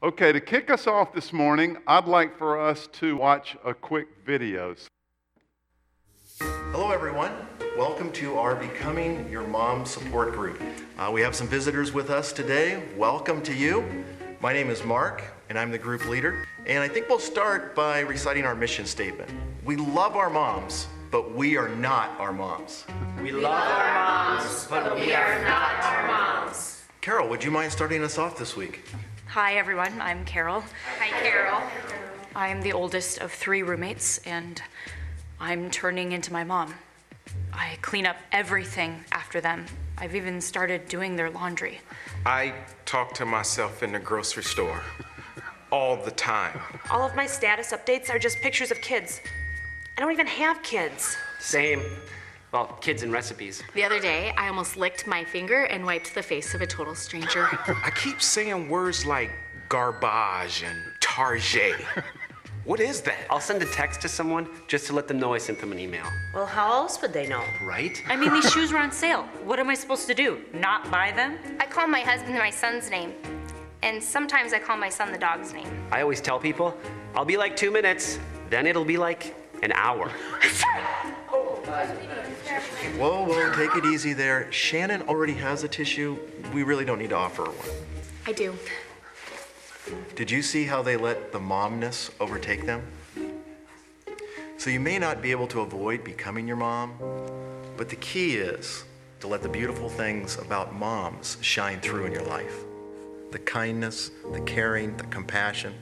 Okay, to kick us off this morning, I'd like for us to watch a quick video. Hello, everyone. Welcome to our Becoming Your Mom support group. Uh, we have some visitors with us today. Welcome to you. My name is Mark, and I'm the group leader. And I think we'll start by reciting our mission statement. We love our moms, but we are not our moms. We love our moms, but we are not our moms. Carol, would you mind starting us off this week? Hi, everyone. I'm Carol. Hi, Carol. I'm the oldest of three roommates, and I'm turning into my mom. I clean up everything after them. I've even started doing their laundry. I talk to myself in the grocery store all the time. All of my status updates are just pictures of kids. I don't even have kids. Same. Well, kids and recipes. The other day, I almost licked my finger and wiped the face of a total stranger. I keep saying words like garbage and target. What is that? I'll send a text to someone just to let them know I sent them an email. Well, how else would they know? Right? I mean, these shoes are on sale. What am I supposed to do? Not buy them? I call my husband my son's name. And sometimes I call my son the dog's name. I always tell people, I'll be like two minutes, then it'll be like an hour. Whoa, whoa, take it easy there. Shannon already has a tissue. We really don't need to offer her one. I do. Did you see how they let the momness overtake them? So you may not be able to avoid becoming your mom, but the key is to let the beautiful things about moms shine through in your life. The kindness, the caring, the compassion,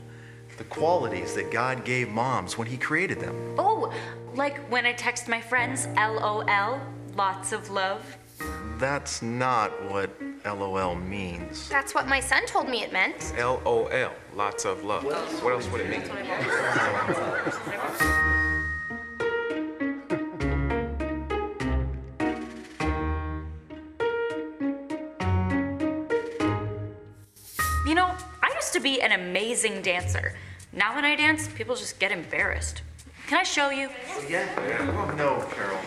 the qualities that God gave moms when He created them. Oh, like when I text my friends, LOL, lots of love. That's not what LOL means. That's what my son told me it meant. LOL, lots of love. What else would it mean? You know, I used to be an amazing dancer. Now when I dance, people just get embarrassed. Can I show you? Yeah? No, Carol.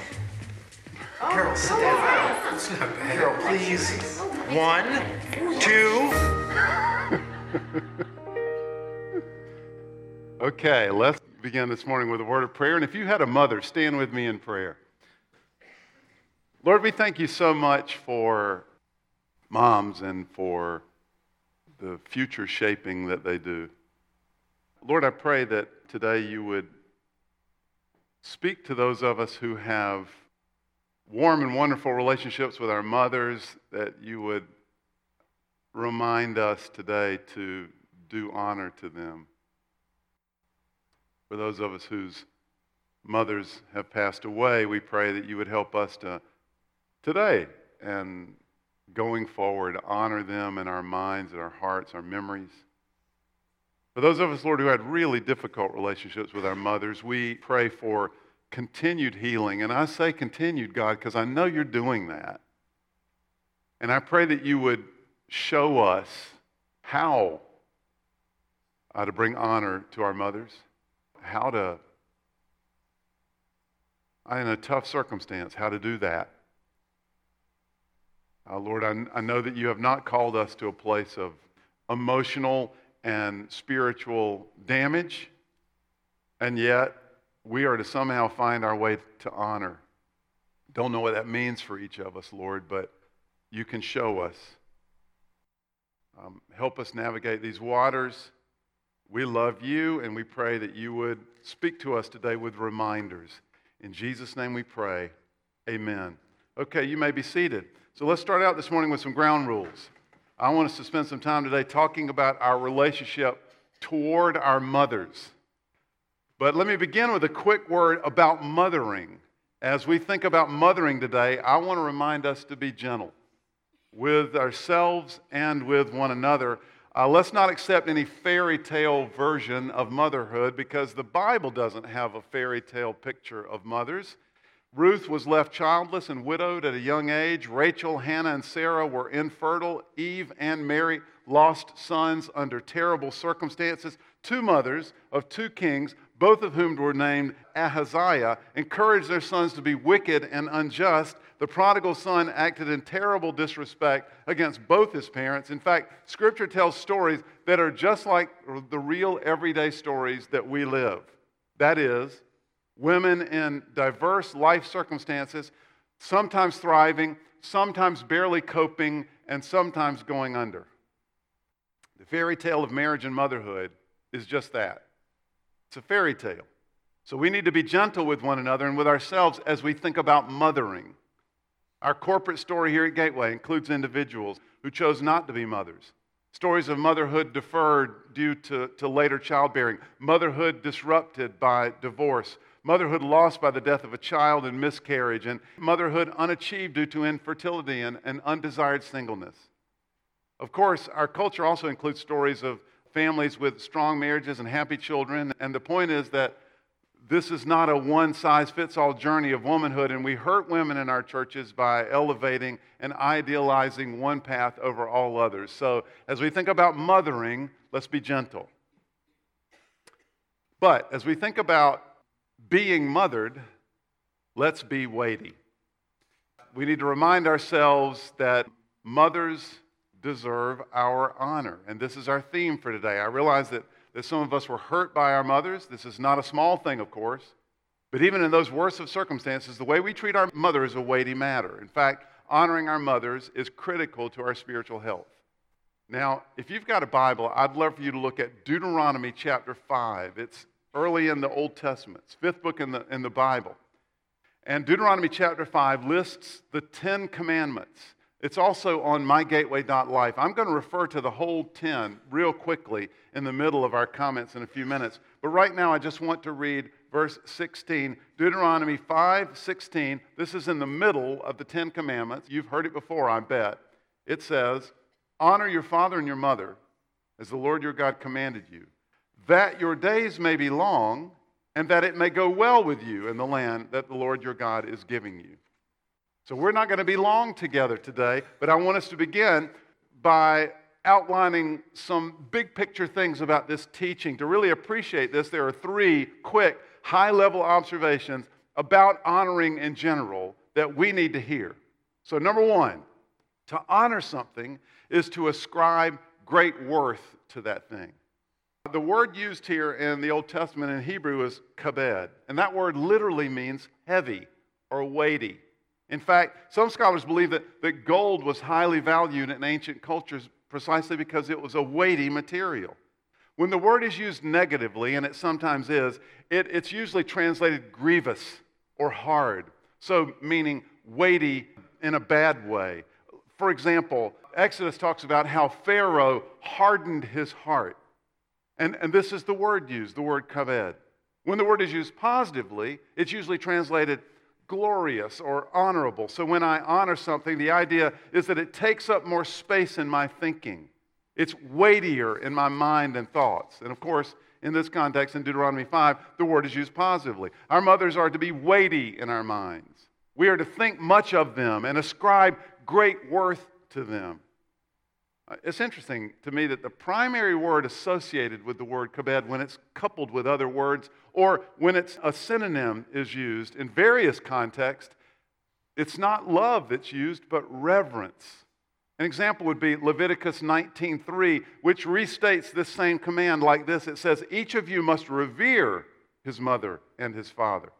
Carol, sit down. Carol, please. One, two. Okay, let's begin this morning with a word of prayer. And if you had a mother, stand with me in prayer. Lord, we thank you so much for moms and for the future shaping that they do. Lord, I pray that today you would speak to those of us who have warm and wonderful relationships with our mothers, that you would remind us today to do honor to them. For those of us whose mothers have passed away, we pray that you would help us to today and going forward honor them in our minds and our hearts, our memories. For those of us, Lord, who had really difficult relationships with our mothers, we pray for continued healing. And I say continued, God, because I know you're doing that. And I pray that you would show us how uh, to bring honor to our mothers, how to, in a tough circumstance, how to do that. Uh, Lord, I, I know that you have not called us to a place of emotional and spiritual damage, and yet we are to somehow find our way to honor. Don't know what that means for each of us, Lord, but you can show us. Um, help us navigate these waters. We love you, and we pray that you would speak to us today with reminders. In Jesus' name we pray. Amen. Okay, you may be seated. So let's start out this morning with some ground rules. I want us to spend some time today talking about our relationship toward our mothers. But let me begin with a quick word about mothering. As we think about mothering today, I want to remind us to be gentle with ourselves and with one another. Uh, let's not accept any fairy tale version of motherhood because the Bible doesn't have a fairy tale picture of mothers. Ruth was left childless and widowed at a young age. Rachel, Hannah, and Sarah were infertile. Eve and Mary lost sons under terrible circumstances. Two mothers of two kings, both of whom were named Ahaziah, encouraged their sons to be wicked and unjust. The prodigal son acted in terrible disrespect against both his parents. In fact, Scripture tells stories that are just like the real everyday stories that we live. That is, women in diverse life circumstances, sometimes thriving, sometimes barely coping, and sometimes going under. The fairy tale of marriage and motherhood is just that it's a fairy tale. So we need to be gentle with one another and with ourselves as we think about mothering. Our corporate story here at Gateway includes individuals who chose not to be mothers. Stories of motherhood deferred due to, to later childbearing, motherhood disrupted by divorce, motherhood lost by the death of a child and miscarriage, and motherhood unachieved due to infertility and, and undesired singleness. Of course, our culture also includes stories of families with strong marriages and happy children, and the point is that this is not a one size fits all journey of womanhood, and we hurt women in our churches by elevating and idealizing one path over all others. So, as we think about mothering, let's be gentle. But as we think about being mothered, let's be weighty. We need to remind ourselves that mothers deserve our honor. And this is our theme for today. I realize that, that some of us were hurt by our mothers. This is not a small thing, of course. But even in those worst of circumstances, the way we treat our mother is a weighty matter. In fact, honoring our mothers is critical to our spiritual health. Now, if you've got a Bible, I'd love for you to look at Deuteronomy chapter 5. It's early in the Old Testament, it's fifth book in the, in the Bible. And Deuteronomy chapter 5 lists the Ten Commandments. It's also on mygateway.life. I'm going to refer to the whole 10 real quickly in the middle of our comments in a few minutes. But right now, I just want to read verse 16, Deuteronomy 5 16. This is in the middle of the Ten Commandments. You've heard it before, I bet. It says, Honor your father and your mother, as the Lord your God commanded you, that your days may be long, and that it may go well with you in the land that the Lord your God is giving you. So we're not going to be long together today, but I want us to begin by outlining some big picture things about this teaching. To really appreciate this, there are three quick, high level observations about honoring in general that we need to hear. So, number one, to honor something is to ascribe great worth to that thing. The word used here in the Old Testament in Hebrew is kabed, and that word literally means heavy or weighty. In fact, some scholars believe that, that gold was highly valued in ancient cultures precisely because it was a weighty material. When the word is used negatively, and it sometimes is, it, it's usually translated grievous or hard, so meaning weighty in a bad way. For example, Exodus talks about how Pharaoh hardened his heart. And, and this is the word used, the word kaved. When the word is used positively, it's usually translated glorious or honorable. So when I honor something, the idea is that it takes up more space in my thinking. It's weightier in my mind and thoughts. And of course, in this context, in Deuteronomy 5, the word is used positively. Our mothers are to be weighty in our minds. We are to think much of them and ascribe great worth to them. Uh, it's interesting to me that the primary word associated with the word kabed, when it's coupled with other words or when it's a synonym is used in various contexts, it's not love that's used, but reverence. An example would be Leviticus 19:3, which restates this same command like this. It says, "Each of you must revere his mother and his father."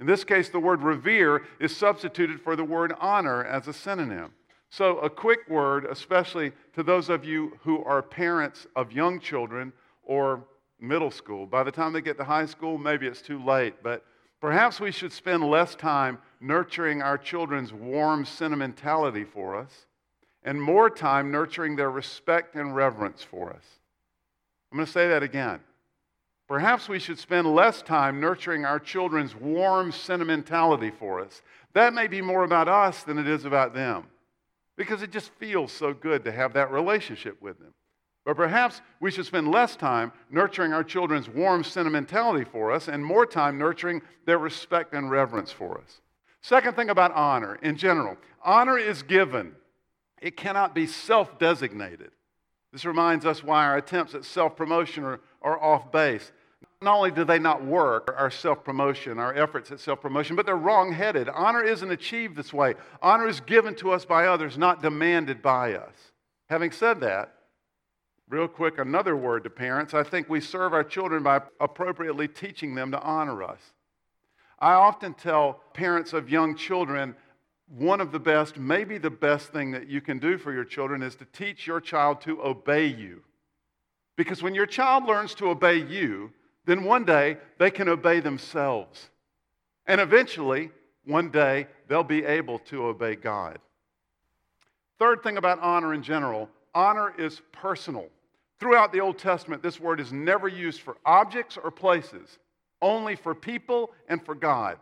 In this case, the word revere is substituted for the word honor as a synonym. So, a quick word, especially to those of you who are parents of young children or middle school. By the time they get to high school, maybe it's too late, but perhaps we should spend less time nurturing our children's warm sentimentality for us and more time nurturing their respect and reverence for us. I'm going to say that again. Perhaps we should spend less time nurturing our children's warm sentimentality for us. That may be more about us than it is about them because it just feels so good to have that relationship with them. But perhaps we should spend less time nurturing our children's warm sentimentality for us and more time nurturing their respect and reverence for us. Second thing about honor in general honor is given, it cannot be self designated. This reminds us why our attempts at self promotion are, are off base. Not only do they not work, our self promotion, our efforts at self promotion, but they're wrong headed. Honor isn't achieved this way. Honor is given to us by others, not demanded by us. Having said that, real quick, another word to parents. I think we serve our children by appropriately teaching them to honor us. I often tell parents of young children one of the best, maybe the best thing that you can do for your children is to teach your child to obey you. Because when your child learns to obey you, then one day they can obey themselves. And eventually, one day, they'll be able to obey God. Third thing about honor in general honor is personal. Throughout the Old Testament, this word is never used for objects or places, only for people and for God.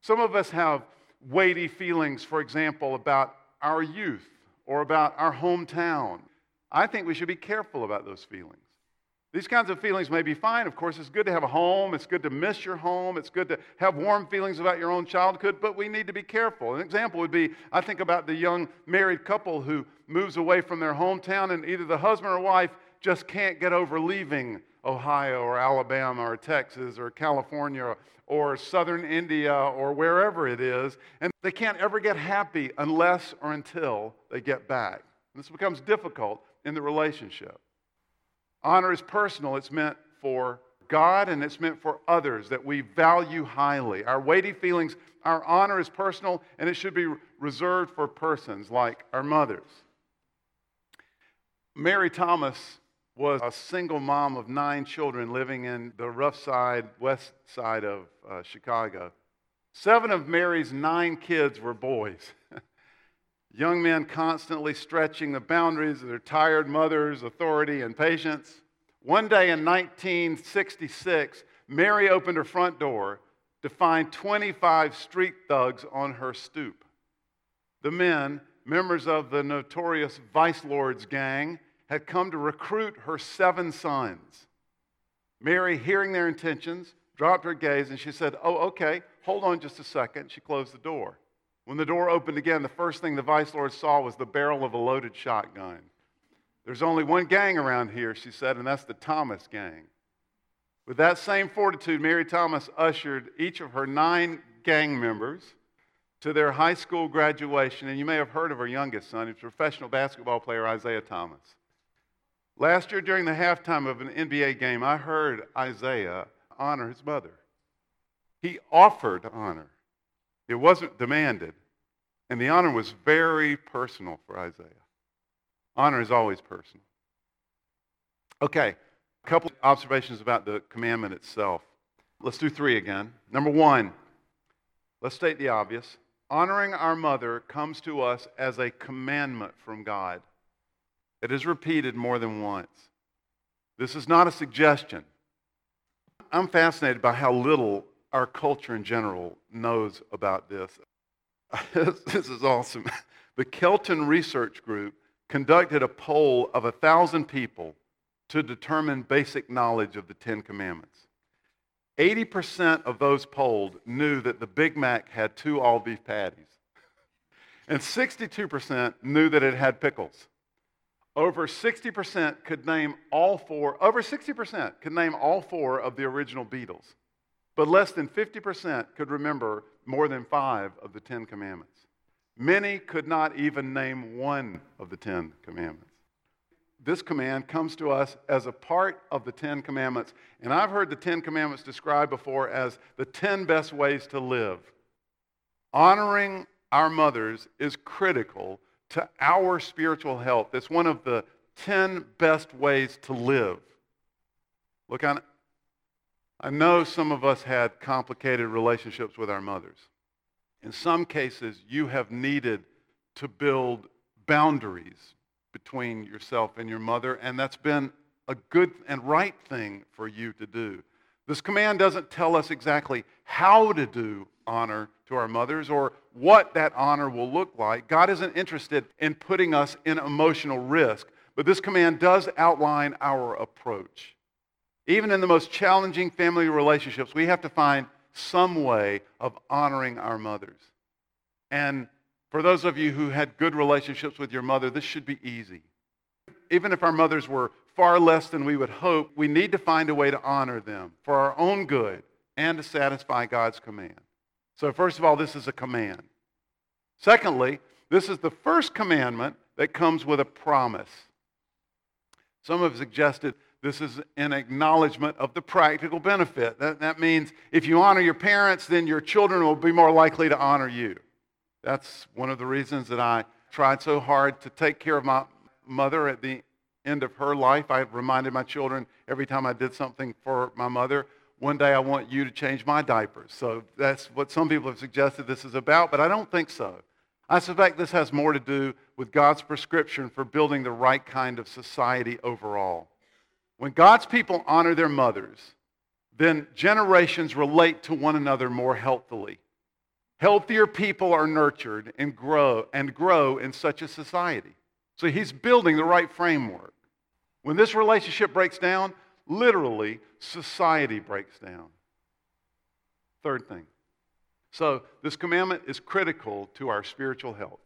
Some of us have weighty feelings, for example, about our youth or about our hometown. I think we should be careful about those feelings. These kinds of feelings may be fine. Of course, it's good to have a home. It's good to miss your home. It's good to have warm feelings about your own childhood, but we need to be careful. An example would be I think about the young married couple who moves away from their hometown, and either the husband or wife just can't get over leaving Ohio or Alabama or Texas or California or southern India or wherever it is, and they can't ever get happy unless or until they get back. This becomes difficult in the relationship. Honor is personal, it's meant for God and it's meant for others that we value highly. Our weighty feelings, our honor is personal and it should be reserved for persons like our mothers. Mary Thomas was a single mom of nine children living in the rough side, west side of uh, Chicago. Seven of Mary's nine kids were boys. Young men constantly stretching the boundaries of their tired mother's authority and patience. One day in 1966, Mary opened her front door to find 25 street thugs on her stoop. The men, members of the notorious Vice Lords gang, had come to recruit her seven sons. Mary, hearing their intentions, dropped her gaze and she said, Oh, okay, hold on just a second. She closed the door. When the door opened again, the first thing the vice lord saw was the barrel of a loaded shotgun. There's only one gang around here, she said, and that's the Thomas gang. With that same fortitude, Mary Thomas ushered each of her nine gang members to their high school graduation. And you may have heard of her youngest son, a professional basketball player, Isaiah Thomas. Last year, during the halftime of an NBA game, I heard Isaiah honor his mother. He offered honor, it wasn't demanded. And the honor was very personal for Isaiah. Honor is always personal. Okay, a couple observations about the commandment itself. Let's do three again. Number one, let's state the obvious. Honoring our mother comes to us as a commandment from God. It is repeated more than once. This is not a suggestion. I'm fascinated by how little our culture in general knows about this. this is awesome. The Kelton Research Group conducted a poll of a thousand people to determine basic knowledge of the Ten Commandments. 80% of those polled knew that the Big Mac had two all beef patties, and 62% knew that it had pickles. Over 60% could name all four, over 60% could name all four of the original Beatles but less than 50% could remember more than five of the Ten Commandments. Many could not even name one of the Ten Commandments. This command comes to us as a part of the Ten Commandments, and I've heard the Ten Commandments described before as the 10 best ways to live. Honoring our mothers is critical to our spiritual health. It's one of the 10 best ways to live. Look, I know some of us had complicated relationships with our mothers. In some cases, you have needed to build boundaries between yourself and your mother, and that's been a good and right thing for you to do. This command doesn't tell us exactly how to do honor to our mothers or what that honor will look like. God isn't interested in putting us in emotional risk, but this command does outline our approach. Even in the most challenging family relationships, we have to find some way of honoring our mothers. And for those of you who had good relationships with your mother, this should be easy. even if our mothers were far less than we would hope, we need to find a way to honor them for our own good and to satisfy God's command. So, first of all, this is a command. Secondly, this is the first commandment that comes with a promise. Some have suggested this is an acknowledgement of the practical benefit. That, that means if you honor your parents, then your children will be more likely to honor you. That's one of the reasons that I tried so hard to take care of my mother at the end of her life. I reminded my children every time I did something for my mother, one day I want you to change my diapers. So that's what some people have suggested this is about, but I don't think so. I suspect this has more to do with God's prescription for building the right kind of society overall. When God's people honor their mothers, then generations relate to one another more healthily. Healthier people are nurtured and grow and grow in such a society. So he's building the right framework. When this relationship breaks down, literally society breaks down. Third thing. So this commandment is critical to our spiritual health.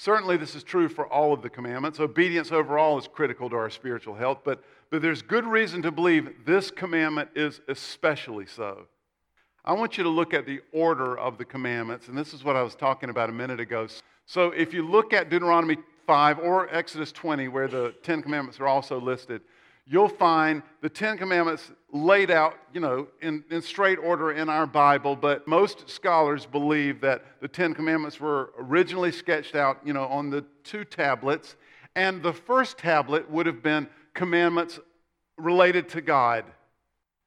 Certainly, this is true for all of the commandments. Obedience overall is critical to our spiritual health, but, but there's good reason to believe this commandment is especially so. I want you to look at the order of the commandments, and this is what I was talking about a minute ago. So, if you look at Deuteronomy 5 or Exodus 20, where the Ten Commandments are also listed, you'll find the Ten Commandments laid out, you know, in, in straight order in our Bible, but most scholars believe that the Ten Commandments were originally sketched out, you know, on the two tablets, and the first tablet would have been commandments related to God.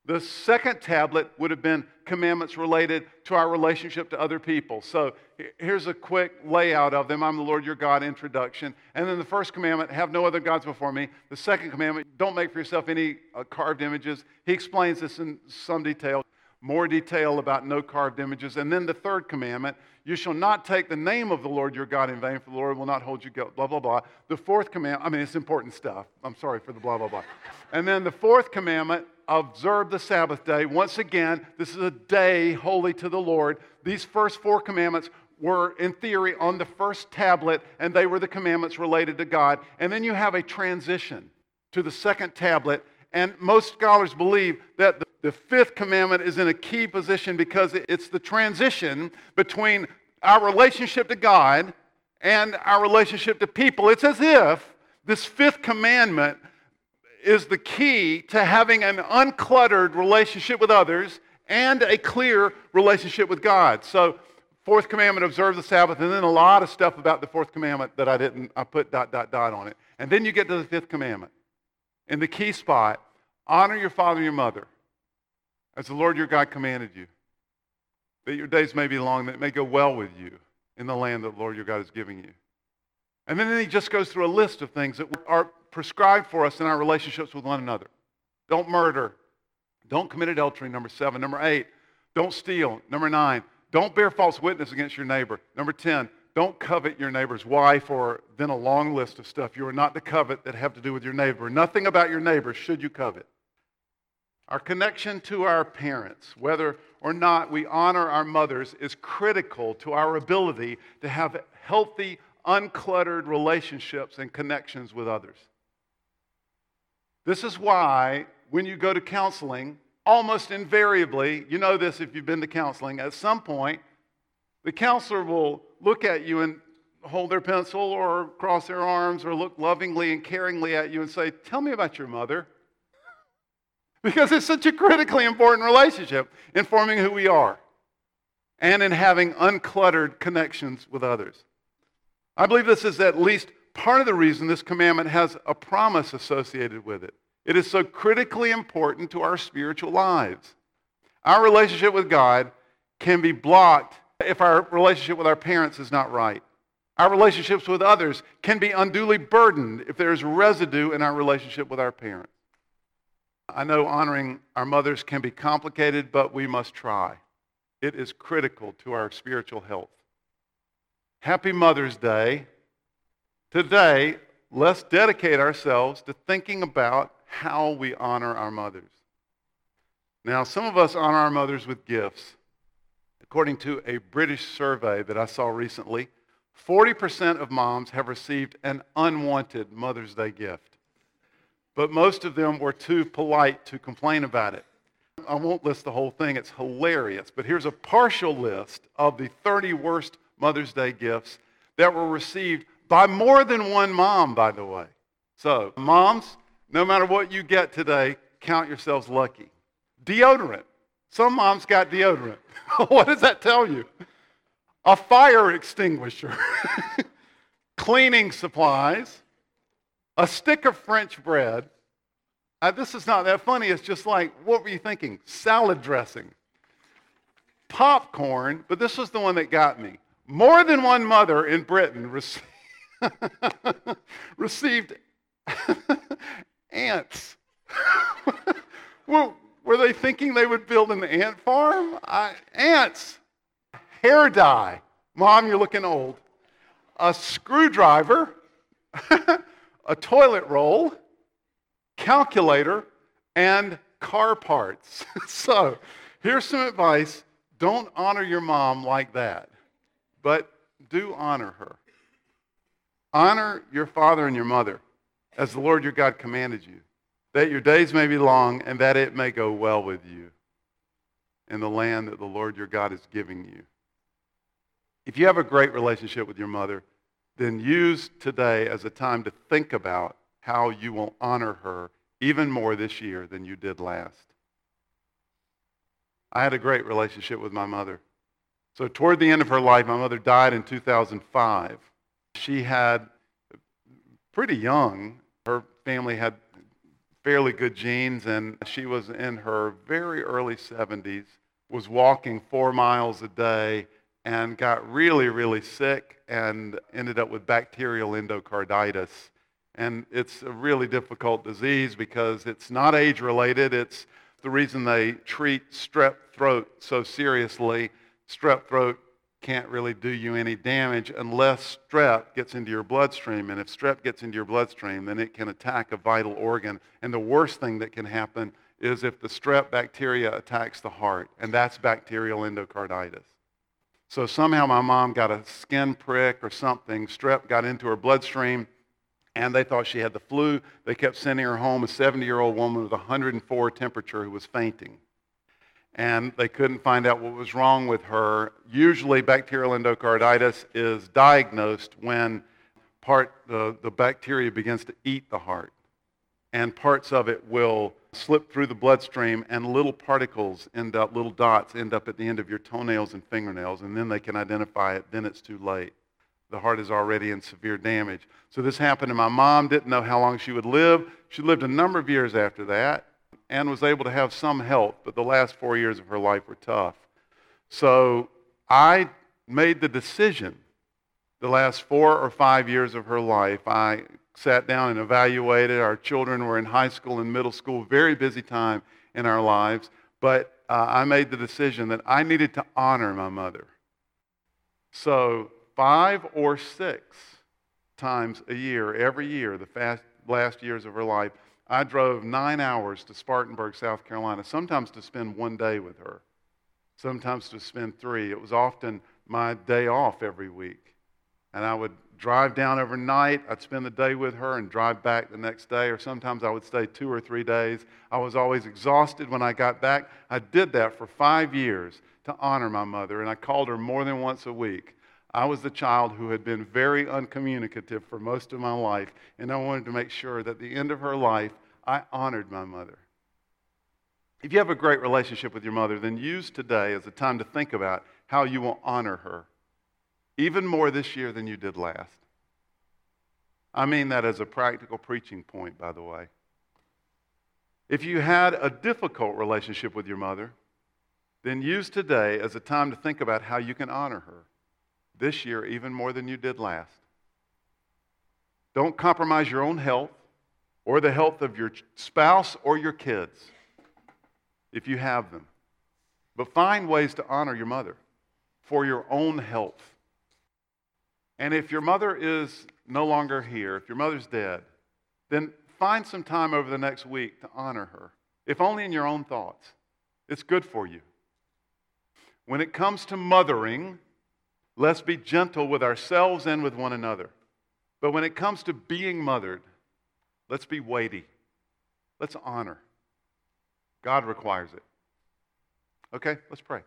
The second tablet would have been commandments related to our relationship to other people. So here's a quick layout of them. I'm the Lord your God introduction. And then the first commandment, have no other gods before me. The second commandment, don't make for yourself any uh, carved images. He explains this in some detail, more detail about no carved images. And then the third commandment, you shall not take the name of the Lord your God in vain, for the Lord will not hold you guilty, blah, blah, blah. The fourth commandment, I mean, it's important stuff. I'm sorry for the blah, blah, blah. And then the fourth commandment, observe the Sabbath day. Once again, this is a day holy to the Lord. These first four commandments were, in theory, on the first tablet, and they were the commandments related to God. And then you have a transition to the second tablet. And most scholars believe that the, fifth commandment is in a key position because it's the transition between our relationship to God and our relationship to people. It's as if this fifth commandment is the key to having an uncluttered relationship with others and a clear relationship with God. So, fourth commandment, observe the Sabbath, and then a lot of stuff about the fourth commandment that I didn't, I put dot, dot, dot on it. And then you get to the fifth commandment. In the key spot, honor your father and your mother as the Lord your God commanded you, that your days may be long, that it may go well with you in the land that the Lord your God is giving you. And then he just goes through a list of things that are prescribed for us in our relationships with one another. Don't murder. Don't commit adultery, number seven. Number eight, don't steal. Number nine, don't bear false witness against your neighbor. Number 10, don't covet your neighbor's wife, or then a long list of stuff you are not to covet that have to do with your neighbor. Nothing about your neighbor should you covet. Our connection to our parents, whether or not we honor our mothers, is critical to our ability to have healthy, uncluttered relationships and connections with others. This is why when you go to counseling, almost invariably, you know this if you've been to counseling, at some point, the counselor will look at you and hold their pencil or cross their arms or look lovingly and caringly at you and say, Tell me about your mother. because it's such a critically important relationship in forming who we are and in having uncluttered connections with others. I believe this is at least part of the reason this commandment has a promise associated with it. It is so critically important to our spiritual lives. Our relationship with God can be blocked if our relationship with our parents is not right. Our relationships with others can be unduly burdened if there's residue in our relationship with our parents. I know honoring our mothers can be complicated, but we must try. It is critical to our spiritual health. Happy Mother's Day. Today, let's dedicate ourselves to thinking about how we honor our mothers. Now, some of us honor our mothers with gifts. According to a British survey that I saw recently, 40% of moms have received an unwanted Mother's Day gift, but most of them were too polite to complain about it. I won't list the whole thing, it's hilarious, but here's a partial list of the 30 worst Mother's Day gifts that were received by more than one mom, by the way. So, moms, no matter what you get today, count yourselves lucky. Deodorant. Some moms got deodorant. what does that tell you? A fire extinguisher, cleaning supplies, a stick of French bread. Uh, this is not that funny. It's just like, what were you thinking? Salad dressing, popcorn, but this was the one that got me. More than one mother in Britain received, received ants. well, were they thinking they would build an ant farm? I, ants. Hair dye. Mom, you're looking old. A screwdriver. a toilet roll. Calculator. And car parts. so, here's some advice. Don't honor your mom like that, but do honor her. Honor your father and your mother as the Lord your God commanded you that your days may be long and that it may go well with you in the land that the Lord your God is giving you. If you have a great relationship with your mother, then use today as a time to think about how you will honor her even more this year than you did last. I had a great relationship with my mother. So, toward the end of her life, my mother died in 2005. She had, pretty young, her family had fairly good genes, and she was in her very early 70s, was walking four miles a day, and got really, really sick and ended up with bacterial endocarditis. And it's a really difficult disease because it's not age related. It's the reason they treat strep throat so seriously. Strep throat can't really do you any damage unless strep gets into your bloodstream. And if strep gets into your bloodstream, then it can attack a vital organ. And the worst thing that can happen is if the strep bacteria attacks the heart, and that's bacterial endocarditis. So somehow my mom got a skin prick or something, strep got into her bloodstream, and they thought she had the flu. They kept sending her home, a 70 year old woman with 104 temperature who was fainting and they couldn't find out what was wrong with her. Usually, bacterial endocarditis is diagnosed when part the, the bacteria begins to eat the heart, and parts of it will slip through the bloodstream, and little particles end up, little dots end up at the end of your toenails and fingernails, and then they can identify it. Then it's too late. The heart is already in severe damage. So this happened, and my mom didn't know how long she would live. She lived a number of years after that and was able to have some help, but the last four years of her life were tough. So I made the decision the last four or five years of her life. I sat down and evaluated. Our children were in high school and middle school, very busy time in our lives. But uh, I made the decision that I needed to honor my mother. So, five or six times a year, every year, the fast, last years of her life, I drove nine hours to Spartanburg, South Carolina, sometimes to spend one day with her, sometimes to spend three. It was often my day off every week. And I would drive down overnight. I'd spend the day with her and drive back the next day, or sometimes I would stay two or three days. I was always exhausted when I got back. I did that for five years to honor my mother, and I called her more than once a week. I was the child who had been very uncommunicative for most of my life, and I wanted to make sure that at the end of her life, I honored my mother. If you have a great relationship with your mother, then use today as a time to think about how you will honor her, even more this year than you did last. I mean that as a practical preaching point, by the way. If you had a difficult relationship with your mother, then use today as a time to think about how you can honor her this year even more than you did last. Don't compromise your own health or the health of your spouse or your kids if you have them. But find ways to honor your mother for your own health. And if your mother is no longer here, if your mother's dead, then find some time over the next week to honor her, if only in your own thoughts. It's good for you. When it comes to mothering, Let's be gentle with ourselves and with one another. But when it comes to being mothered, let's be weighty. Let's honor. God requires it. Okay, let's pray.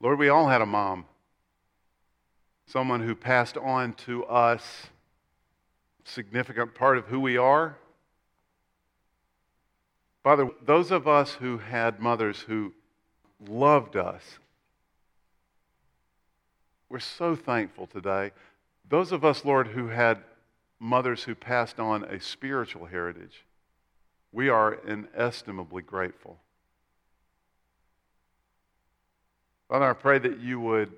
Lord, we all had a mom, someone who passed on to us significant part of who we are. Father, those of us who had mothers who loved us, we're so thankful today. Those of us, Lord, who had mothers who passed on a spiritual heritage, we are inestimably grateful. Father, I pray that you would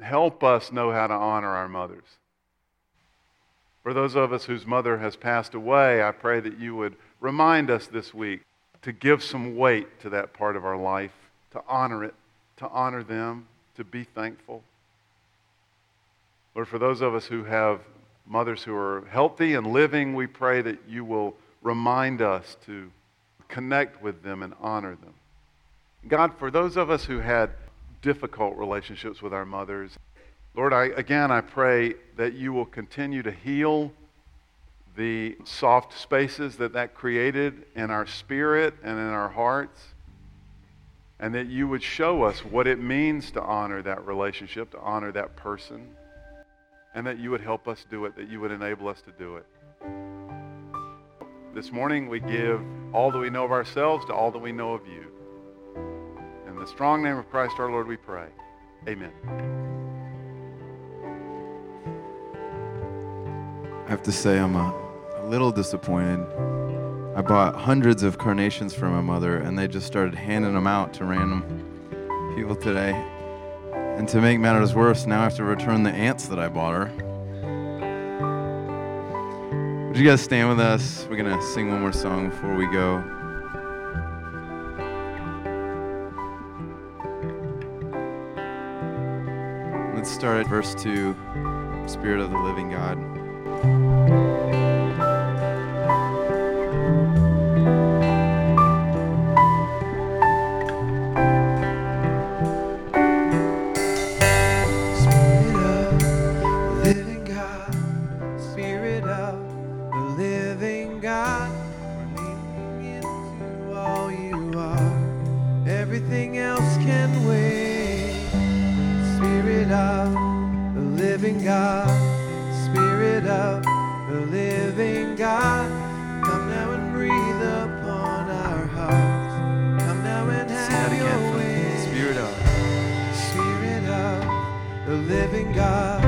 help us know how to honor our mothers. For those of us whose mother has passed away, I pray that you would remind us this week to give some weight to that part of our life, to honor it, to honor them, to be thankful. Lord, for those of us who have mothers who are healthy and living, we pray that you will remind us to connect with them and honor them. God, for those of us who had difficult relationships with our mothers, Lord, I, again, I pray that you will continue to heal the soft spaces that that created in our spirit and in our hearts, and that you would show us what it means to honor that relationship, to honor that person, and that you would help us do it, that you would enable us to do it. This morning, we give all that we know of ourselves to all that we know of you. In the strong name of Christ our Lord, we pray. Amen. I have to say, I'm a, a little disappointed. I bought hundreds of carnations for my mother, and they just started handing them out to random people today. And to make matters worse, now I have to return the ants that I bought her. Would you guys stand with us? We're going to sing one more song before we go. Let's start at verse 2 Spirit of the living God. Living God, Spirit of the living God, come now and breathe upon our hearts. Come now and have your way. Spirit of. Spirit of the living God,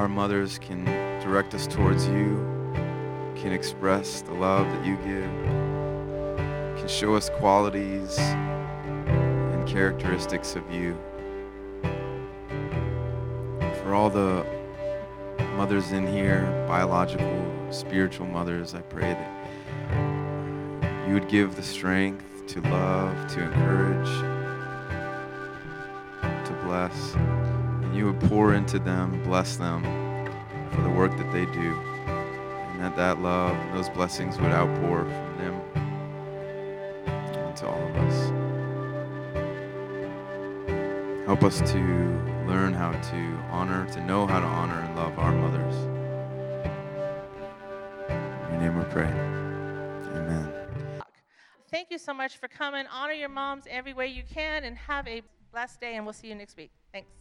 our mothers can direct us towards you, can express the love that you give, can show us qualities and characteristics of you. For all the mothers in here, biological, spiritual mothers, I pray that you would give the strength to love, to encourage, to bless. And you would pour into them, bless them for the work that they do. And that that love and those blessings would outpour from them onto all of us. Help us to learn how to honor, to know how to honor and love our mothers. In your name we pray. Amen. Thank you so much for coming. Honor your moms every way you can and have a blessed day, and we'll see you next week. Thanks.